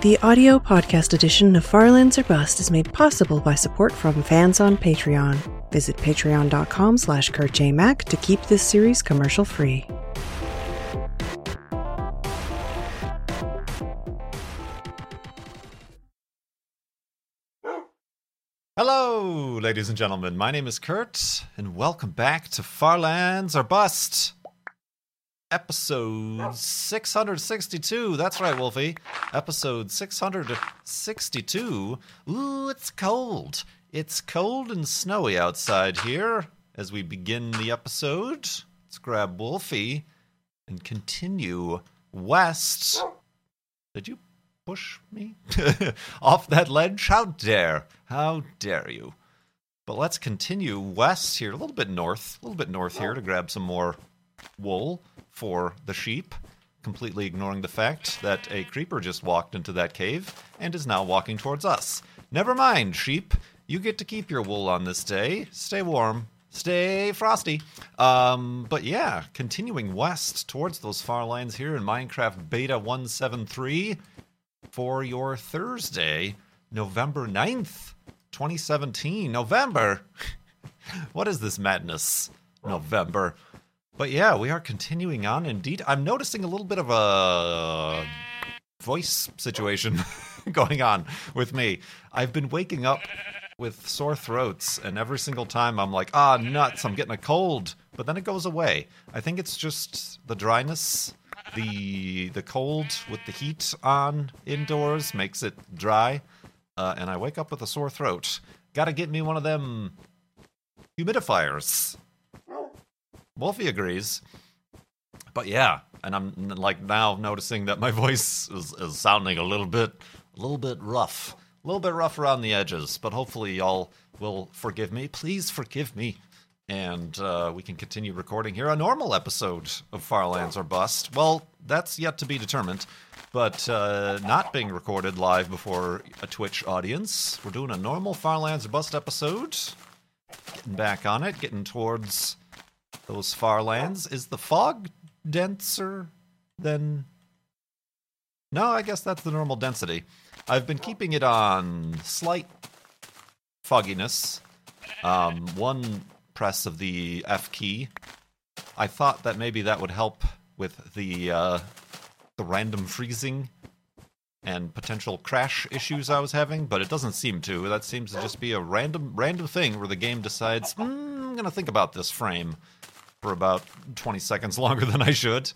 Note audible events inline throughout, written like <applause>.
The audio podcast edition of Farlands or Bust is made possible by support from fans on Patreon. Visit patreon.com slash kurtjmac to keep this series commercial free. Hello, ladies and gentlemen. My name is Kurt, and welcome back to Farlands or Bust, episode 662. That's right, Wolfie. Episode 662. Ooh, it's cold. It's cold and snowy outside here as we begin the episode. Let's grab Wolfie and continue west. Did you push me <laughs> off that ledge? How dare? How dare you? But let's continue west here, a little bit north, a little bit north here to grab some more wool for the sheep, completely ignoring the fact that a creeper just walked into that cave and is now walking towards us. Never mind, sheep. You get to keep your wool on this day. Stay warm. Stay frosty. Um, but yeah, continuing west towards those far lands here in Minecraft Beta 173 for your Thursday, November 9th, 2017. November! <laughs> what is this madness? November. But yeah, we are continuing on indeed. I'm noticing a little bit of a voice situation <laughs> going on with me. I've been waking up with sore throats, and every single time I'm like, ah, nuts, I'm getting a cold. But then it goes away. I think it's just the dryness the the cold with the heat on indoors makes it dry, uh, and I wake up with a sore throat. Got to get me one of them humidifiers. Wolfie agrees. But yeah, and I'm like now noticing that my <laughs> voice is, is sounding a little bit, a little bit rough, a little bit rough around the edges. But hopefully y'all will forgive me. Please forgive me and uh, we can continue recording here a normal episode of Farlands or Bust. Well, that's yet to be determined, but uh, not being recorded live before a Twitch audience. We're doing a normal Farlands or Bust episode. Getting back on it, getting towards those far lands. Is the fog denser than. No, I guess that's the normal density. I've been keeping it on slight fogginess. Um, one press of the F key. I thought that maybe that would help with the uh, the random freezing and potential crash issues I was having, but it doesn't seem to. That seems to just be a random random thing where the game decides, mm, I'm gonna think about this frame for about 20 seconds <laughs> longer than I should.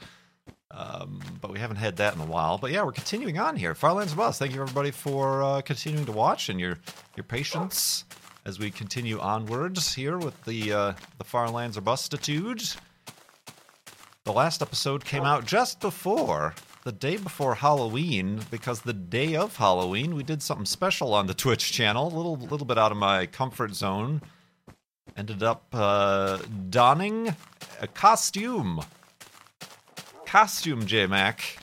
Um, but we haven't had that in a while. But yeah, we're continuing on here. Farlands Bust. Thank you everybody for uh, continuing to watch and your your patience as we continue onwards here with the uh, the Farlands or Bustitude. The last episode came out just before the day before Halloween because the day of Halloween we did something special on the <laughs> Twitch channel, a little little bit out of my comfort zone. Ended up uh, donning a costume, costume J Mac,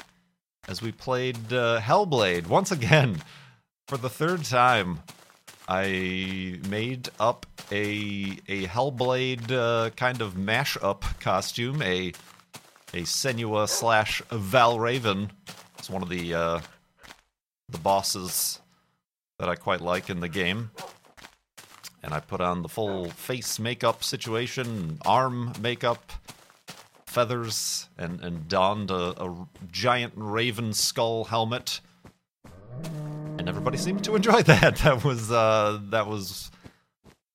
as we played uh, Hellblade once again for the third time. I made up a a Hellblade uh, kind of mashup costume, a a Senua slash Valravn. It's one of the uh, the bosses that I quite like in the game. And I put on the full face makeup situation, arm makeup, feathers, and, and donned a, a giant raven skull helmet and everybody seemed to enjoy <laughs> that. That was uh, that was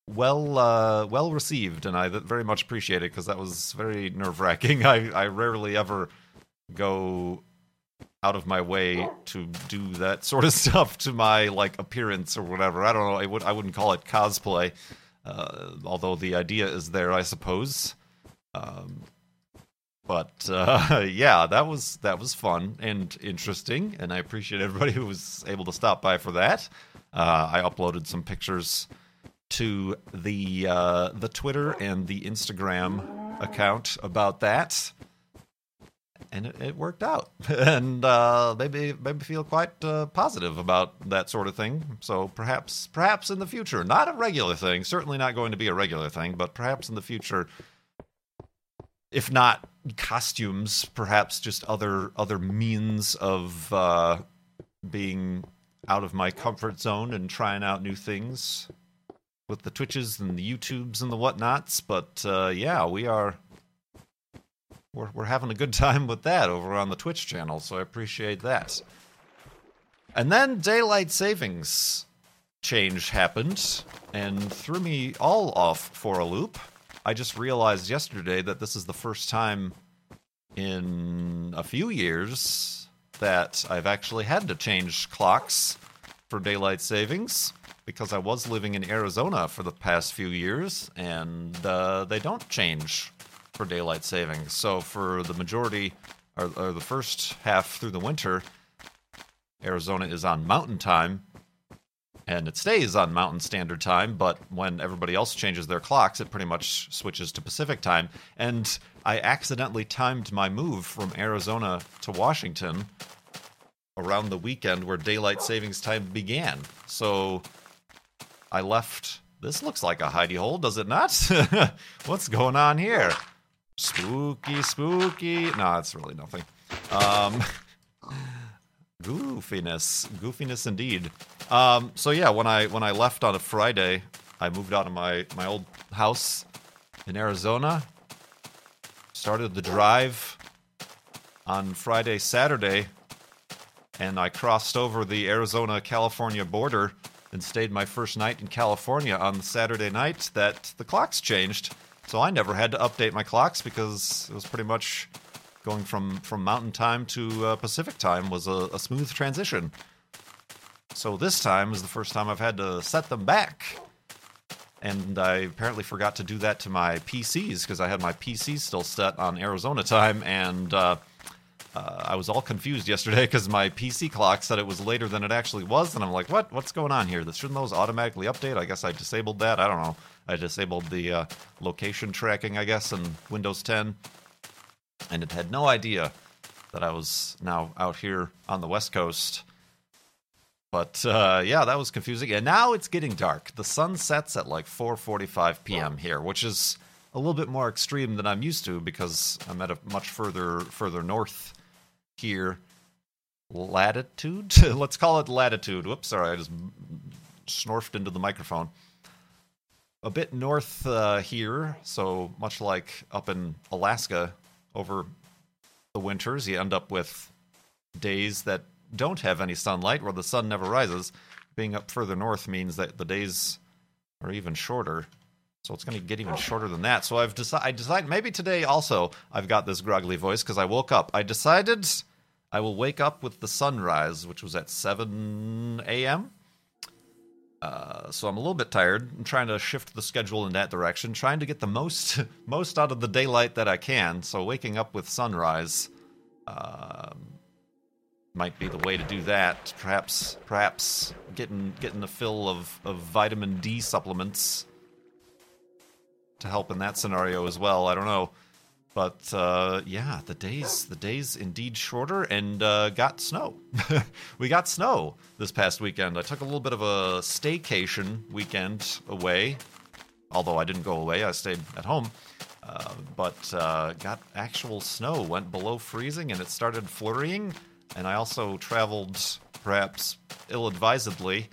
well uh, well received, and I very much appreciate it because that was very nerve wracking. <laughs> I I rarely ever go out of my way to do that sort of <laughs> stuff to my like appearance or whatever. I don't know. I would I wouldn't call it cosplay, uh, although the idea is there, I suppose. Um, but <laughs> uh, yeah, that was that was fun and interesting, and I appreciate everybody who was able to stop by for that. Uh, I uploaded some pictures to the uh, the Twitter and the Instagram account about that, and it, it worked out, <laughs> and uh, maybe maybe feel quite uh, positive about that sort of thing. So perhaps perhaps in the future, not a regular thing, certainly not going to be a regular thing, but perhaps in the future if not costumes, perhaps just other other means of uh, being out of my comfort zone and trying out new things with the Twitches and the YouTubes and the whatnots. But uh, yeah, we are we're we're having a good time with that over on the Twitch channel, so I appreciate that. And then daylight savings change happened and threw me all off for a loop. I just realized yesterday that this is the first time in a few years that I've actually had to change clocks for daylight savings because I was living in Arizona for the past few years and uh, they don't change for daylight savings. So for the majority or, or the first half through the winter, Arizona is on mountain time and it stays on Mountain Standard Time, but when everybody else changes their clocks, it pretty much switches to Pacific Time. And I accidentally timed my move from Arizona to Washington around the weekend where daylight savings time began. So I left. This looks like a hidey hole, does it not? <laughs> What's going on here? Spooky, spooky. No, it's really nothing. Um, <laughs> goofiness, goofiness indeed. Um, so yeah, when I when I left on a Friday, I moved out of my my old house in Arizona. Started the drive on Friday, Saturday, and I crossed over the Arizona California border and stayed my first night in California on the Saturday night that the clocks changed. So I never had to update my clocks because it was pretty much going from, from mountain time to uh, Pacific time was a, a smooth transition. So this time is the first time I've had to set them back. And I apparently forgot to do that to my PCs because I had my PCs still set on Arizona time, and uh, uh, I was all confused yesterday because my PC clock said it was later than it actually was, and I'm like, "What? What's going on here? Shouldn't those automatically update?" I guess I disabled that. I don't know. I disabled the uh, location tracking, I guess, in Windows 10, and it had no idea that I was now out here on the West Coast but uh, yeah, that was confusing. And now it's getting dark. The sun sets at like 4:45 p.m. here, which is a little bit more extreme than I'm used to because I'm at a much further further north here. Latitude, <laughs> let's call it latitude. Whoops, sorry, I just snorfed into the microphone. A bit north uh, here, so much like up in Alaska over the winters, you end up with days that don't have any sunlight, where the sun never rises, being up further north means that the days are even shorter. So it's going to get even shorter than that. So I've decided. I decided maybe today also I've got this groggly voice because I woke up. I decided I will wake up with the sunrise, which was at 7 a.m. Uh, so I'm a little bit tired. I'm trying to shift the schedule in that direction, trying to get the most <laughs> most out of the daylight that I can. So waking up with sunrise. Um, might be the way to do that. Perhaps, perhaps getting getting a fill of, of vitamin D supplements to help in that scenario as well. I don't know, but uh, yeah, the days the days indeed shorter and uh, got snow. <laughs> we got snow this past weekend. I took a little bit of a staycation weekend away, although I didn't go away. I stayed at home. Uh, but uh, got actual snow, went below freezing, and it started flurrying and I also traveled, perhaps ill advisedly,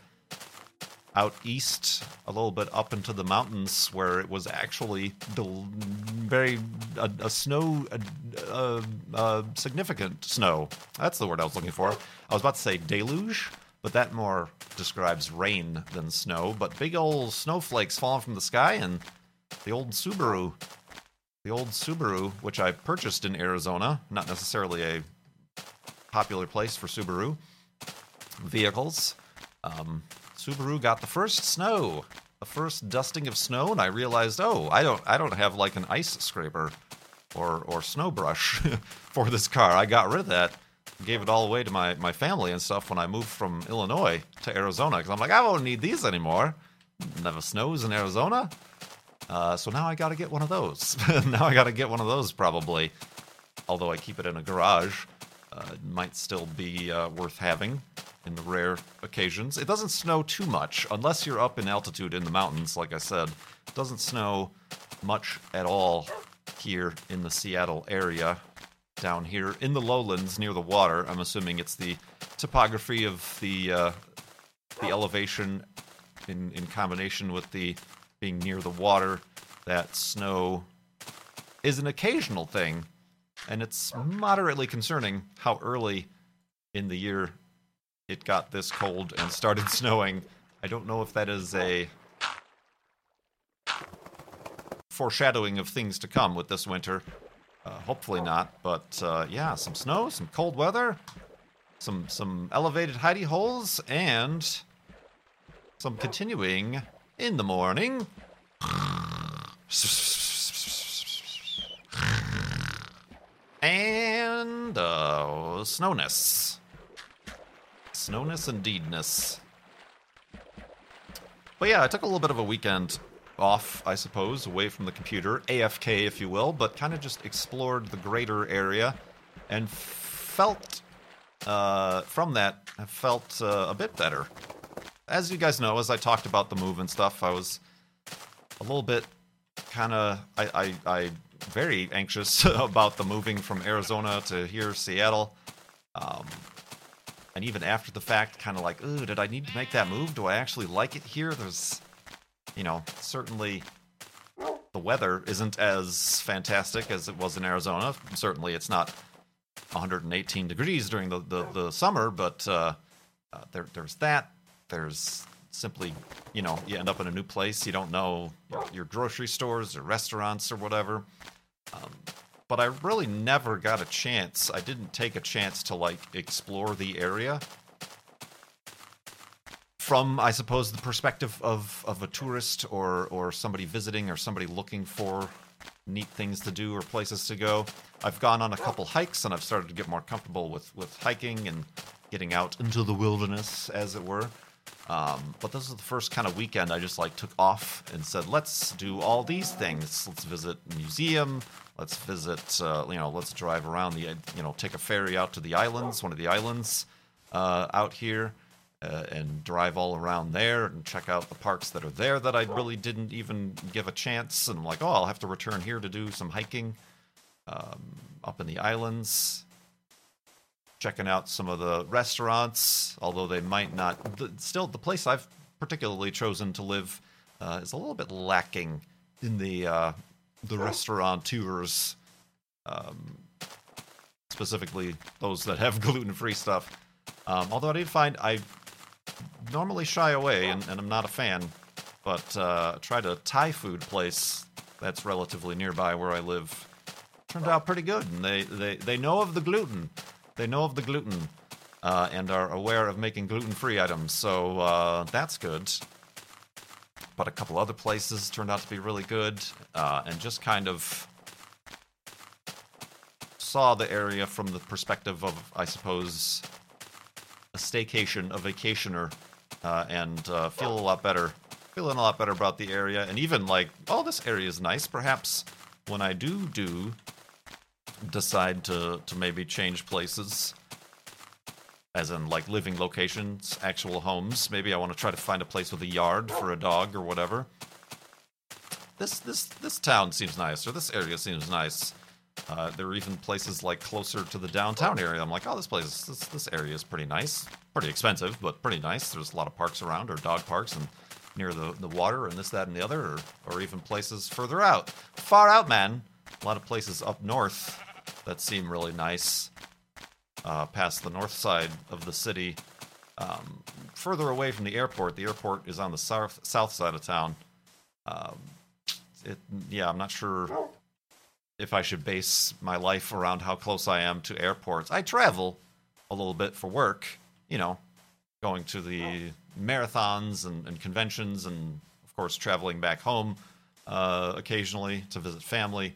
out east a little bit up into the mountains where it was actually very a, a snow a, a, significant snow. That's the word i was looking for. I was about to say deluge but that more describes rain than snow. But big old snowflakes falling from the sky and the old subaru the old subaru which i purchased in arizona not necessarily a popular place for Subaru vehicles. Um, Subaru got the first snow, the first dusting of snow, and I realized, oh, I don't, I don't have like an ice scraper or or snow brush <laughs> for this car. I got rid of that, gave it all away to my my family and stuff when I moved from Illinois to Arizona because I'm like, I won't need these anymore. Never snows in Arizona. Uh, so now I got to get one of those. <laughs> now I got to get one of those probably. Although I keep it in a garage uh, might still be uh, worth having in the rare occasions. It doesn't snow too much unless you're up in altitude in the mountains, like I said. It doesn't snow much at all here in the Seattle area. down here in the lowlands near the water. I'm assuming it's the topography of the uh, the elevation in in combination with the being near the water that snow is an occasional thing, and it's moderately concerning how early in the year it got this cold and started <laughs> snowing. I don't know if that is a foreshadowing of things to come with this winter. Uh, hopefully not, but uh, yeah, some snow, some cold weather, some some elevated hidey holes, and some continuing in the morning. And uh, snowness. Snowness indeedness. But yeah, I took a little bit of a weekend off, I suppose, away from the computer, AFK, if you will, but kind of just explored the greater area and felt, uh, from that, I felt uh, a bit better. As you guys know, as I talked about the move and stuff, I was a little bit kind of, I, I, I, very anxious <laughs> about the moving from Arizona to here, Seattle. Um, and even after the fact, kind of like, ooh, did I need to make that move? Do I actually like it here? There's, you know, certainly the weather isn't as fantastic as it was in Arizona. Certainly, it's not 118 degrees during the, the, the summer, but uh, uh, there, there's that. There's simply, you know, you end up in a new place. You don't know your, grocery stores or restaurants or whatever. Um, but I really never got a chance. I didn't take a chance to like explore the area from, I suppose, the perspective of of a tourist or or somebody visiting or somebody looking for neat things to do or places to go. I've gone on a couple hikes and I've started to get more comfortable with with hiking and getting out into the wilderness, as it were. Um, but this is the first kind of weekend I just like took off and said, let's do all these things. Let's visit museum. Let's visit, uh, you know, let's drive around the, you know, take a ferry out to the islands, one of the islands uh, out here, uh, and drive all around there and check out the parks that are there that I really didn't even give a chance. And I'm like, oh, I'll have to return here to do some hiking um, up in the islands checking out some of the restaurants, although they might not. The, still, the place I've particularly chosen to live uh, is a little bit lacking in the uh, the restaurateurs, um, specifically those that have <laughs> gluten free stuff. Um, although I did find I normally shy away, and, and I'm not a fan, but uh, tried a Thai food place that's relatively nearby where I live. Turned out pretty good, and they, they, they know of the gluten. They know of the gluten uh, and are aware of making gluten free items, so uh, that's good. But a couple other places turned out to be really good uh, and just kind of saw the area from the perspective of, I suppose, a staycation, a vacationer, uh, and uh, feel a lot better. Feeling a lot better about the area, and even like, oh, this area is nice. Perhaps when I do do decide to to maybe change places as in like living locations actual homes. Maybe i want to try to find a place with a yard for a dog or whatever. This this this town seems nice or this area seems nice. Uh, there are even places like closer to the downtown area. I'm like oh this place this, this area is pretty nice. Pretty expensive but pretty nice. There's a lot of parks around or dog parks and near the, the water and this that and the other or, or even places further out. Far out man. A lot of places up north that seem really nice uh, past the north side of the city. Um, further away from the airport, the airport is on the south south side of town. Um, it, yeah, I'm not sure if I should base my life around how close I am to airports. I travel a little bit for work, you know, going to the marathons and, and conventions, and of course, traveling back home uh, occasionally to visit family.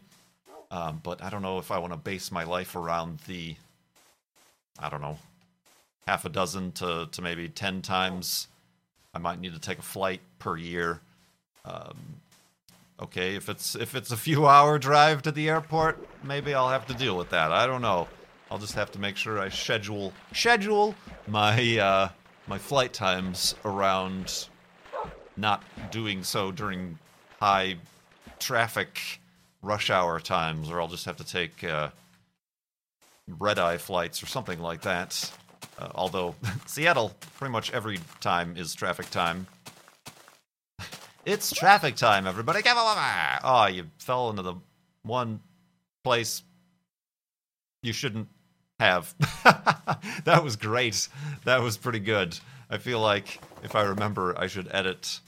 Um, but I don't know if I want to base my life around the, I don't know, half a dozen to, to maybe 10 times I might need to take a flight per year. Um, okay, if it's if it's a few <laughs> hour drive to the airport, maybe I'll have to deal with that. I don't know. I'll just have to make sure I schedule schedule my uh, my flight times around not doing so during high traffic rush hour times, or I'll just have to take uh, red eye flights or something like that. Uh, although <laughs> Seattle, pretty much every time is traffic time. <laughs> it's traffic time, everybody. Oh, you fell into the one place you shouldn't have. <laughs> that was great. That was pretty good. I feel like if I remember, I should edit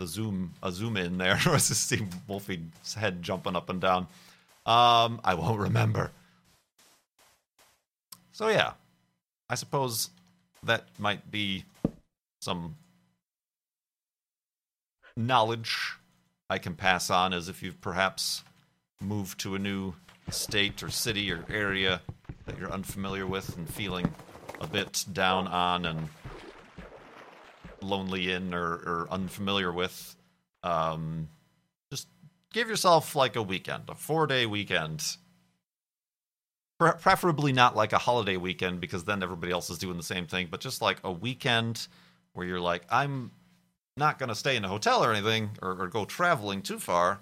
the zoom a zoom in there <laughs> to see Wolfie's head jumping up and down. Um, I won't remember. So yeah, I suppose that might be some knowledge I can pass on as if you've perhaps moved to a new state or city or area that you're unfamiliar with and feeling a bit down on and lonely in or, or unfamiliar with. Um, just give yourself like a weekend, a four day weekend. Pre- preferably not like a holiday weekend because then everybody else is doing the same thing, but just like a weekend where you're like, I'm not going to stay in a hotel or anything or, or go traveling too far,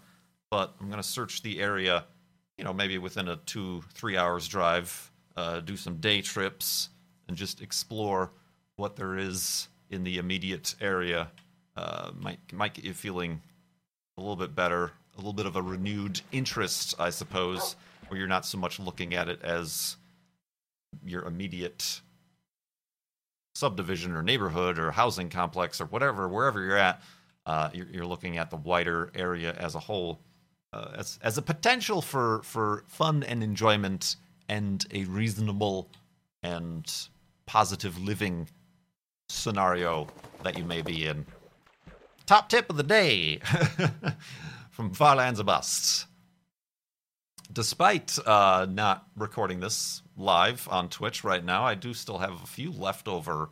but I'm going to search the area, you know, maybe within a two, three hours drive, uh, do some day trips, and just explore what there is in the immediate area. Uh, might might get you feeling a little bit better, a little bit of a renewed interest, I suppose, where you're not so much looking at it as your immediate subdivision or neighborhood or housing complex or whatever, wherever you're at, uh, you're, you're, looking at the wider area as a whole uh, as as a potential for for fun and enjoyment and a reasonable and positive living scenario that you may be in. Top tip of the day <laughs> from Farlands of Busts. Despite uh, not recording this live on Twitch right now, I do still have a few leftover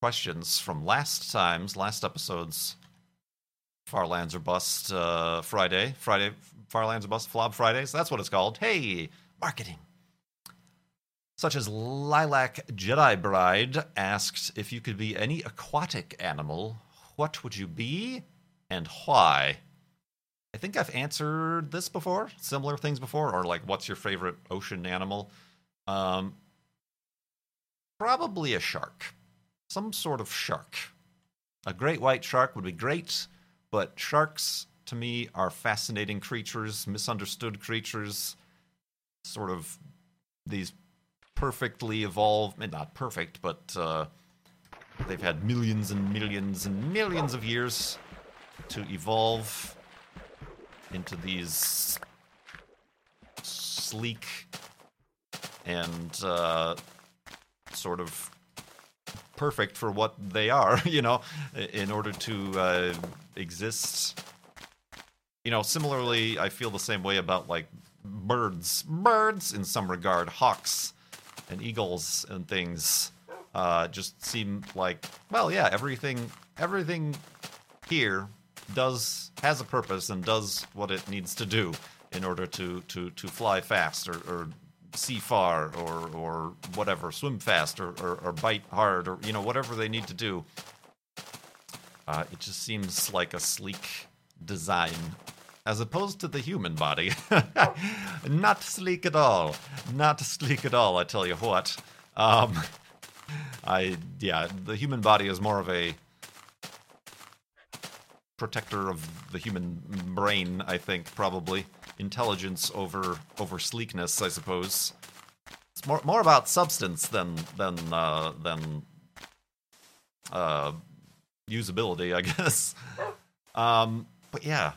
questions from last time's, last episode's Farlands or Bust uh, Friday. Friday, Farlands or Bust Flob Fridays. That's what it's called. Hey, marketing such as Lilac Jedi Bride asked if you could be any aquatic animal, what would you be and why? I think I've answered this before, similar things before, or like, what's your favorite ocean animal? Um, probably a shark, some sort of shark. A great white shark would be great, but sharks to me are fascinating creatures, misunderstood creatures, sort of these perfectly evolved, not perfect, but uh, they've had millions and millions and millions of years to evolve into these sleek and uh, sort of perfect for what they are, <laughs> you know, in order to uh, exist. You know, similarly, I feel the same way about like birds. Birds, in some regard, hawks and eagles and things uh, just seem like well, yeah, everything everything here does has a purpose and does what it needs to do in order to to to fly fast or, or see far or or whatever, swim fast or, or, or bite hard or you know whatever they need to do. Uh, it just seems like a sleek design as opposed to the human body. <laughs> Not sleek at all. Not sleek at all, I tell you what. Um, I, yeah, the human body is more of a protector of the human brain, I think, probably. Intelligence over over sleekness, I suppose. It's more more about substance than than uh, than uh, usability, I <laughs> guess. Um, but yeah,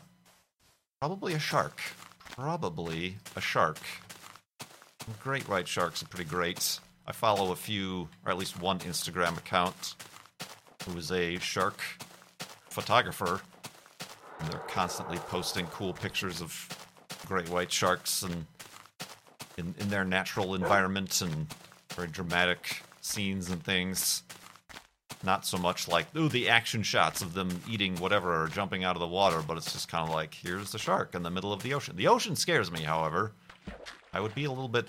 Probably a shark. Probably a shark. Great white sharks are pretty great. I follow a few, or at least one Instagram account who is a shark photographer. And they're constantly posting cool pictures of great white sharks and in, in their natural environment and very dramatic scenes and things. Not so much like, ooh, the action shots of them eating whatever or jumping out of the water, but it's just kind of like, here's the shark in the middle of the ocean. The ocean scares me, however. I would be a little bit.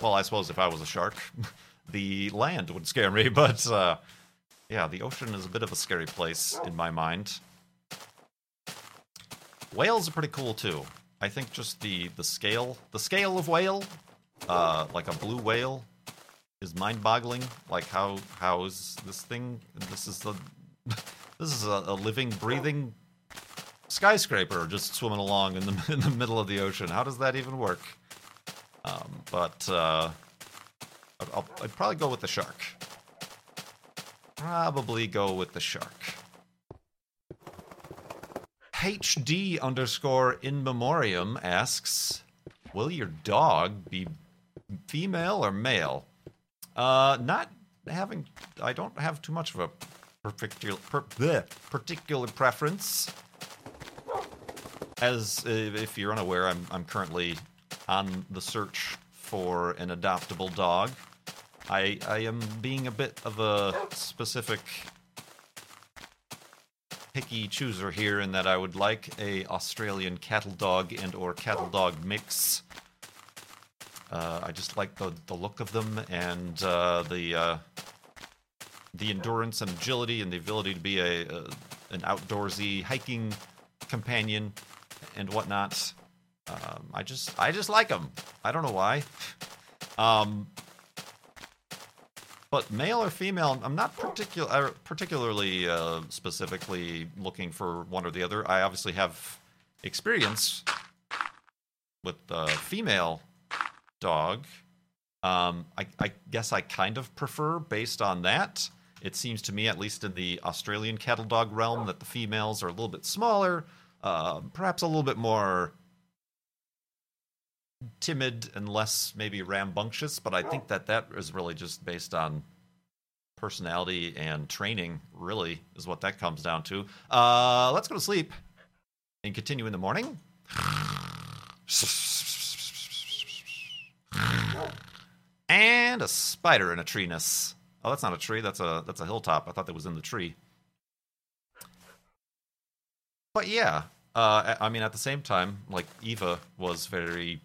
Well, I suppose if I was a shark, <laughs> the land would scare me, <laughs> but uh, yeah, the ocean is a bit of a scary place in my mind. Whales are pretty cool too. I think just the the scale, the scale of whale uh, like a blue whale is mind-boggling. Like how how is this thing? This is the <laughs> this is a, a living, breathing skyscraper just swimming along in the <laughs> in the middle of the ocean. How does that even work? Um, but uh, I'll, I'd probably go with the shark. Probably go with the shark. HD underscore in memoriam asks, "Will your dog be female or male?" Uh, not having. I don't have too much of a particular per, bleh, particular preference. As uh, if you're unaware, I'm I'm currently on the search for an adoptable dog. I I am being a bit of a specific picky chooser here in that I would like a Australian cattle dog and or cattle dog mix. Uh, I just like the, the look of them and uh, the uh, the endurance and agility and the ability to be a, a an outdoorsy hiking companion and whatnot. Um, I just I just like them. I don't know why. Um, but male or female, I'm not particular particularly uh, specifically looking for one or the other. I obviously have experience with the female dog. Um, I, I guess I kind of prefer based on that. It seems to me, at least in the Australian cattle dog realm, that the females are a little bit smaller, uh, perhaps a little bit more timid and less maybe rambunctious. But I think that that is really just based on personality and training. Really, is what that comes down to. Uh, let's go to sleep and continue in the morning. <laughs> And a spider in a tree nest. Oh, that's not a tree. That's a that's a hilltop. I thought that was in the tree. But yeah, uh, I mean, at the same time, like Eva was very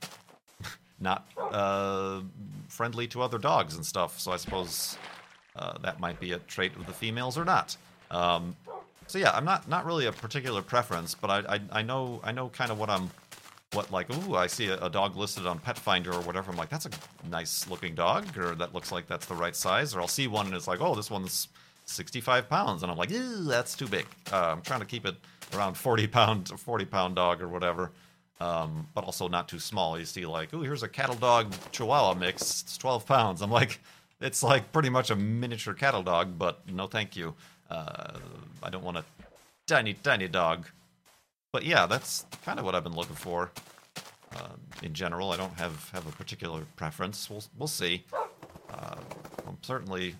<laughs> not uh, friendly to other dogs and stuff. So I suppose uh, that might be a trait of the females or not. Um, so yeah, I'm not not really a particular preference, but I I, I know I know kind of what I'm what like ooh I see a, a, dog listed on Pet Finder or whatever. I'm like that's a nice looking dog, or that looks like that's the right size. Or I'll see one and it's like oh this one's 65 pounds, and I'm like ew that's too big. Uh, I'm trying to keep it around 40 pound 40 pound dog or whatever. Um, but also not too small. You see like ooh here's a cattle dog Chihuahua mix. It's 12 pounds. I'm like it's like pretty much a miniature cattle dog, but no thank you. Uh, I don't want a tiny tiny dog but yeah, that's kind of what I've been looking for. Uh, in general, I don't have, have a particular preference. We'll we'll see. Uh, I'm certainly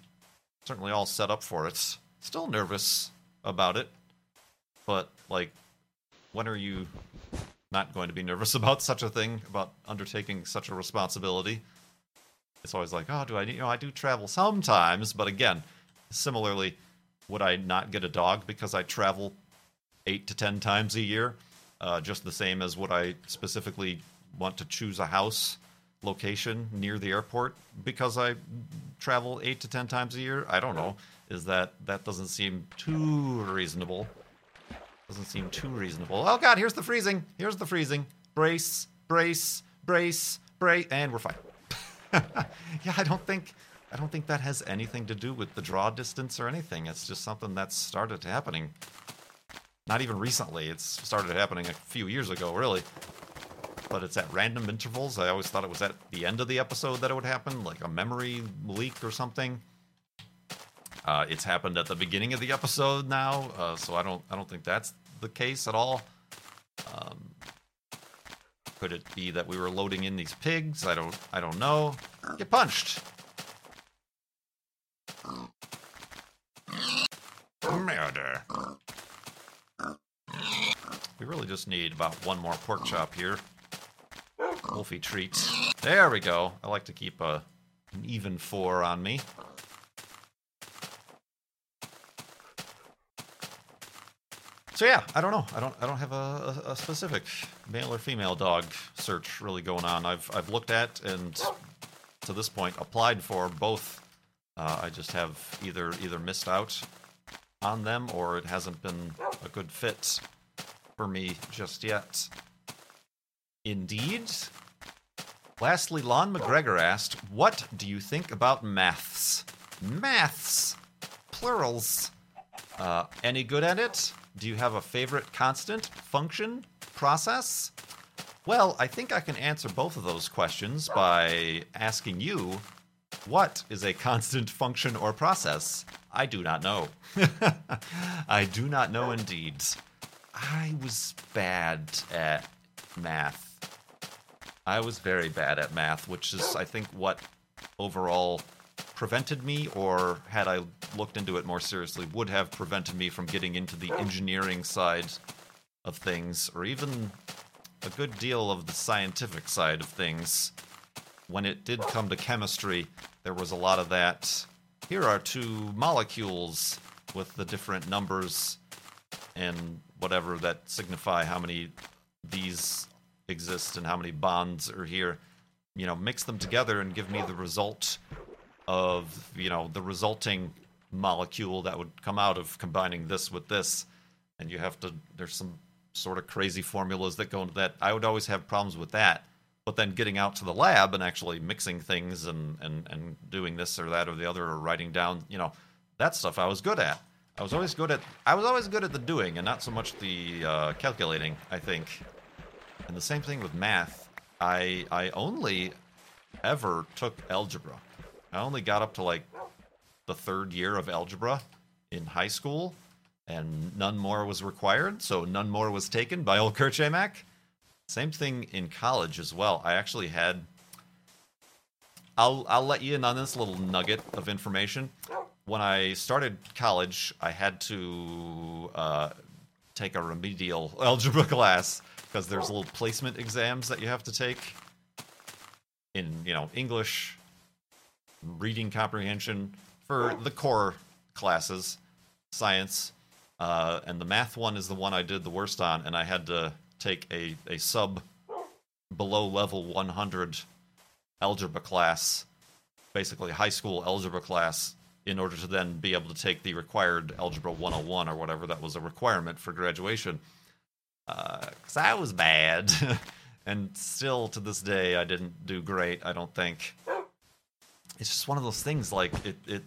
certainly all set up for it. Still nervous about it, but like, when are you not going to be nervous <laughs> about such a thing? About undertaking such a responsibility? It's always like, oh, do I? You know, I do travel sometimes, but again, similarly, would I not get a dog because I travel eight to ten times a year, uh, just the same as would I specifically want to choose a house location near the airport because I travel eight to ten times a year. I don't know. Is that that doesn't seem too reasonable? Doesn't seem too reasonable. Oh God, here's the freezing. Here's the freezing. Brace, brace, brace, brace, and we're fine. <laughs> yeah, I don't think I don't think that has anything to do with the draw distance or anything. It's just something that's started happening not even recently. It's started happening a few years ago, really. But it's at random intervals. I always thought it was at the end of the episode that it would happen, like a memory leak or something. Uh, it's happened at the beginning of the episode now, uh, so I don't I don't think that's the case at all. Um, could it be that we were loading in these pigs? I don't I don't know. Get punched. Murder. We really just need about one more pork chop here. Wolfie treats. There we go. I like to keep a, an even four on me. So yeah, I don't know. I don't. I don't have a, a, specific male or female dog search really going on. I've I've looked at and to this point applied for both. Uh, I just have either either missed out on them or it hasn't been a good fit for me just yet. Indeed. Lastly, Lon McGregor asked, What do you think about maths? Maths! Plurals. Uh, any good at it? Do you have a favorite constant, function, process? Well, I think I can answer both of those questions by asking you what is a constant function or process? I do not know. <laughs> I do not know indeed. I was bad at math. I was very bad at math, which is, I think, what overall prevented me, or had I looked into it more seriously, would have prevented me from getting into the engineering side of things, or even a good deal of the scientific side of things. When it did come to chemistry, there was a lot of that. Here are two molecules with the different numbers and whatever that signify how many these exist and how many bonds are here. You know, mix them together and give me the result of, you know, the resulting molecule that would come out of combining this with this. And you have to, there's some sort of crazy formulas that go into that. I would always have problems with that. But then getting out to the lab and actually mixing things and, and, and doing this or that or the other or writing down, you know, that stuff I was good at. I was always good at I was always good at the doing and not so much the uh, calculating. I think, and the same thing with math. I I only ever took algebra. I only got up to like the third year of algebra in high school, and none more was required. So none more was taken by old Kurt. Same thing in college as well. I actually had. I'll I'll let you in on this little nugget of information when I started college, I had to uh, take a remedial <laughs> algebra class because there's little placement exams that you have to take in you know English, reading comprehension for the core classes, science, uh, and the math one is the one I did the worst on, and I had to take a a sub below level 100 algebra class, basically high school algebra class in order to then be able to take the required Algebra 101 or whatever that was a requirement for graduation. Because uh, I was bad. <laughs> and still to this day, I didn't do great, I don't think. It's just one of those things like it, it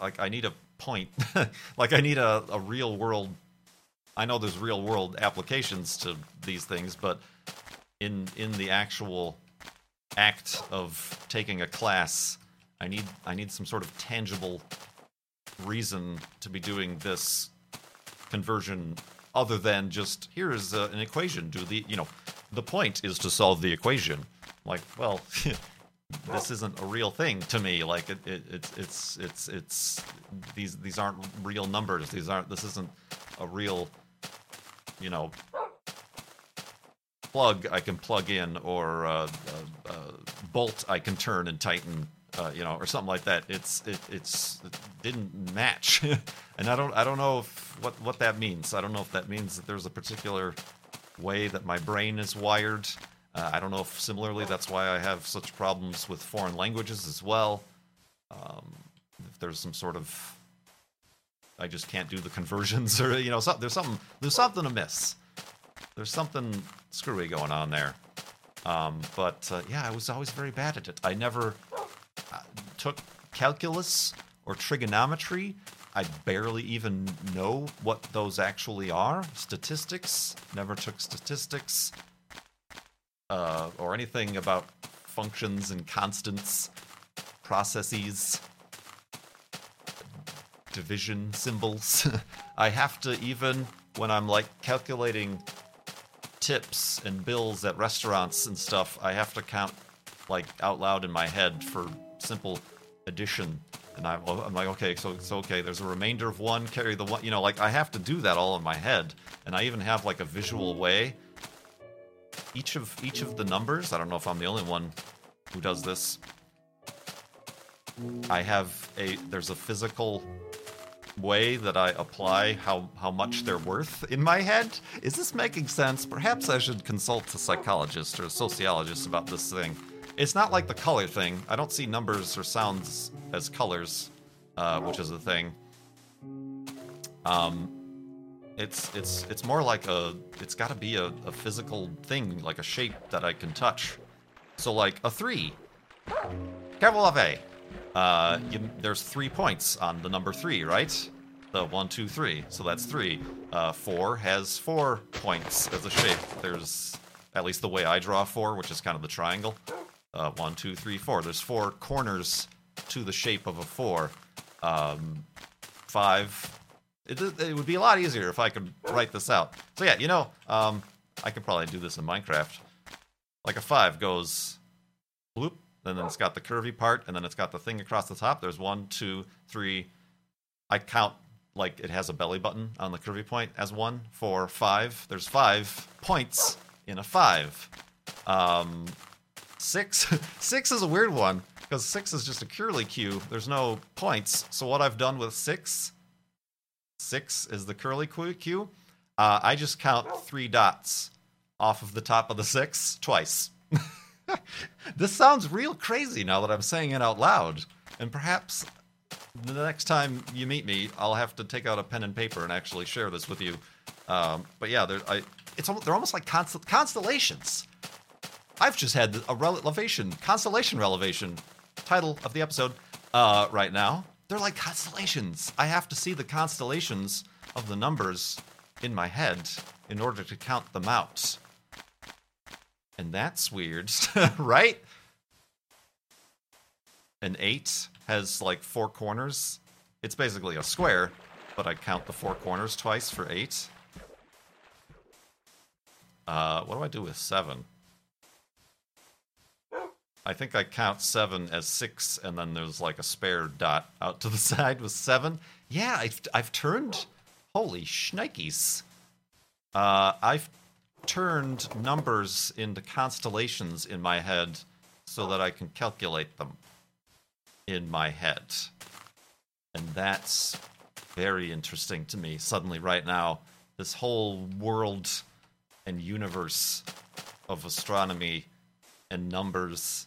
like I need a point. <laughs> like I need a, a real world. I know there's real world applications to these things, but in in the actual act of taking a class, I need I need some sort of tangible reason to be doing this conversion other than just here is uh, an equation. Do the you know the point is to solve the equation. Like well. <laughs> this isn't a real thing to me. Like it, it, it's it's it's it's these these aren't real numbers. These aren't. This isn't a real, you know, plug I can plug in or uh, uh, bolt I can turn and tighten uh, you know, or something like that. It's it, it's it didn't match, <laughs> and I don't I don't know if, what what that means. I don't know if that means that there's a particular way that my brain is wired. Uh, I don't know if similarly that's why I have such problems with foreign languages as well. Um, if there's some sort of I just can't do the conversions, <laughs> or you know, so, there's something there's something amiss. There's something screwy going on there. Um, but uh, yeah, I was always very bad at it. I never took calculus or trigonometry. I barely even know what those actually are. Statistics, never took statistics uh, or anything about functions and constants, processes, division symbols. <laughs> I have to even, when I'm like calculating tips and bills at restaurants and stuff, I have to count like out loud in my head for simple addition. And I'm, I'm, like okay so so okay there's a remainder of one carry the one you know like i have to do that all in my head. And i even have like a visual way. Each of each of the numbers i don't know if i'm the only one who does this. I have a there's a physical way that i apply how how much they're worth in my head. Is this making sense? Perhaps i should consult a psychologist or a sociologist about this thing it's not like the color thing. I don't see numbers or sounds as colors, uh, which is a thing. Um, it's it's it's more like a. It's got to be a, a physical thing, like a shape that I can touch. So like a three. A. Uh, you, there's three points on the number three, right? The one, two, three. So that's three. Uh, four has four points as a shape. There's at least the way I draw four, which is kind of the triangle. Uh, one, two, three, four. There's four corners to the shape of a four. Um, five. It, it would be a lot easier if I could write this out. So yeah, you know, um, I could probably do this in Minecraft. Like a five goes bloop, and then it's got the curvy part, and then it's got the thing across the top. There's one, two, three. I count like it has a belly button on the curvy point as one, four, five. There's five points in a five. Um, six, <laughs> six is a weird one because six is just a curly Q. There's no points. So what I've done with six, six is the curly Q. Uh, I just count three dots off of the top of the six twice. <laughs> this sounds real crazy now that I'm saying it out loud. And perhaps the next time you meet me, I'll have to take out a pen and paper and actually share this with you. Um, but yeah, I, it's, they're almost like constel- constellations. I've just had a relevation, constellation relevation title of the episode uh, right now. They're like constellations. I have to see the constellations of the numbers in my head in order to count them out. And that's weird, <laughs> right? An eight has like four corners. It's basically a square, but I count the four corners twice for eight. Uh, what do I do with seven? I think I count seven as six, and then there's like a spare dot out to the <laughs> side with seven. Yeah, I've, I've turned. Holy shnikes. Uh, I've turned numbers into constellations in my head so that I can calculate them in my head. And that's very interesting to me suddenly, right now. This whole world and universe of astronomy and numbers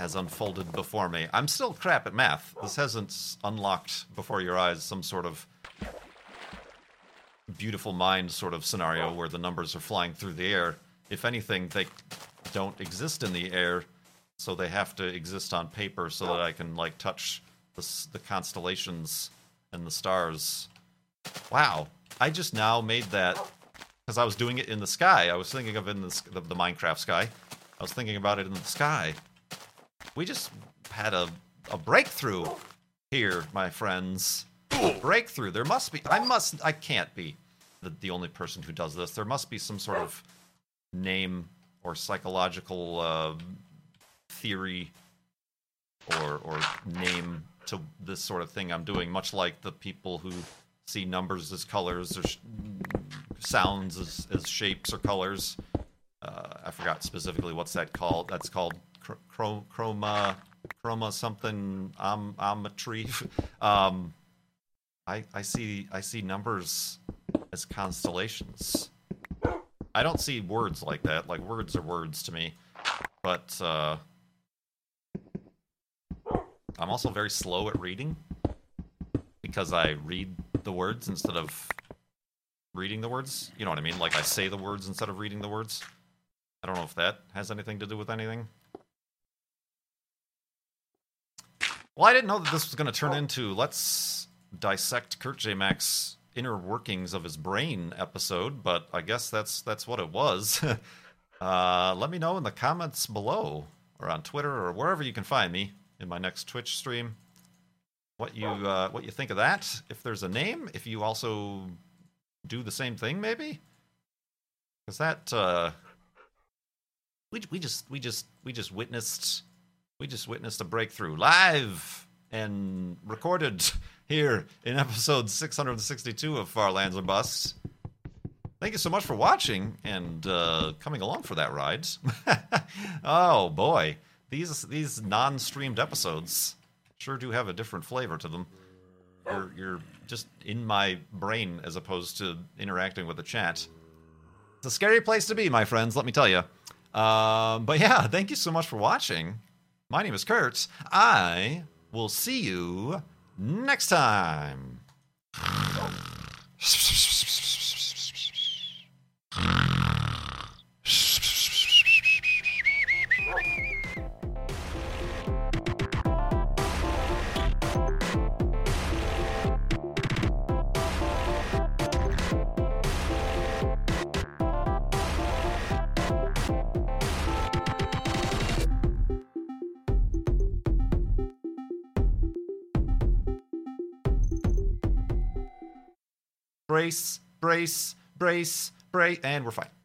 has unfolded before me. I'm still crap at math. This hasn't unlocked before your eyes some sort of beautiful mind sort of scenario where the numbers are flying through the air. If anything, they don't exist in the air, so they have to exist on paper so that I can like touch the, the constellations and the stars. Wow, I just now made that because I was doing it in the sky. I was thinking of in the, the, the Minecraft sky. I was thinking about it in the sky. We just had a, a breakthrough here, my friends. Breakthrough. There must be. I must. I can't be the, the only person who does this. There must be some sort of name or psychological uh, theory or or name to this sort of thing I'm doing. Much like the people who see numbers as colors or sh- sounds as, as shapes or colors. Uh, I forgot specifically what's that called. That's called chroma chroma something um, ometry. <laughs> um, I I see I see numbers as constellations. I don't see words like that. Like words are words to me, but uh, I'm also very slow at reading because I read the words instead of reading the words. You know what I mean? Like I say the words instead of reading the words. I don't know if that has anything to do with anything. Well, I didn't know that this was going to turn into let's dissect Kurt J. Mac's inner workings of his brain episode, but I guess that's that's what it was. <laughs> uh, let me know in the comments below, or on Twitter, or wherever you can find me in my next Twitch stream. What you uh, what you think of that? If there's a name, if you also do the same thing, maybe, because that uh, we we just we just we just witnessed we just witnessed a breakthrough live and recorded here in episode 662 of Far Lands or Busts. Thank you so much for watching and uh, coming along for that ride. <laughs> oh boy, these these non-streamed episodes sure do have a different flavor to them. You're, you're just in my brain as opposed to interacting with the chat. It's a scary place to be, my friends. Let me tell you. Um, but yeah, thank you so much for watching. My name is Kurtz. I will see you next time. Brace, brace, brace, brace, and we're fine.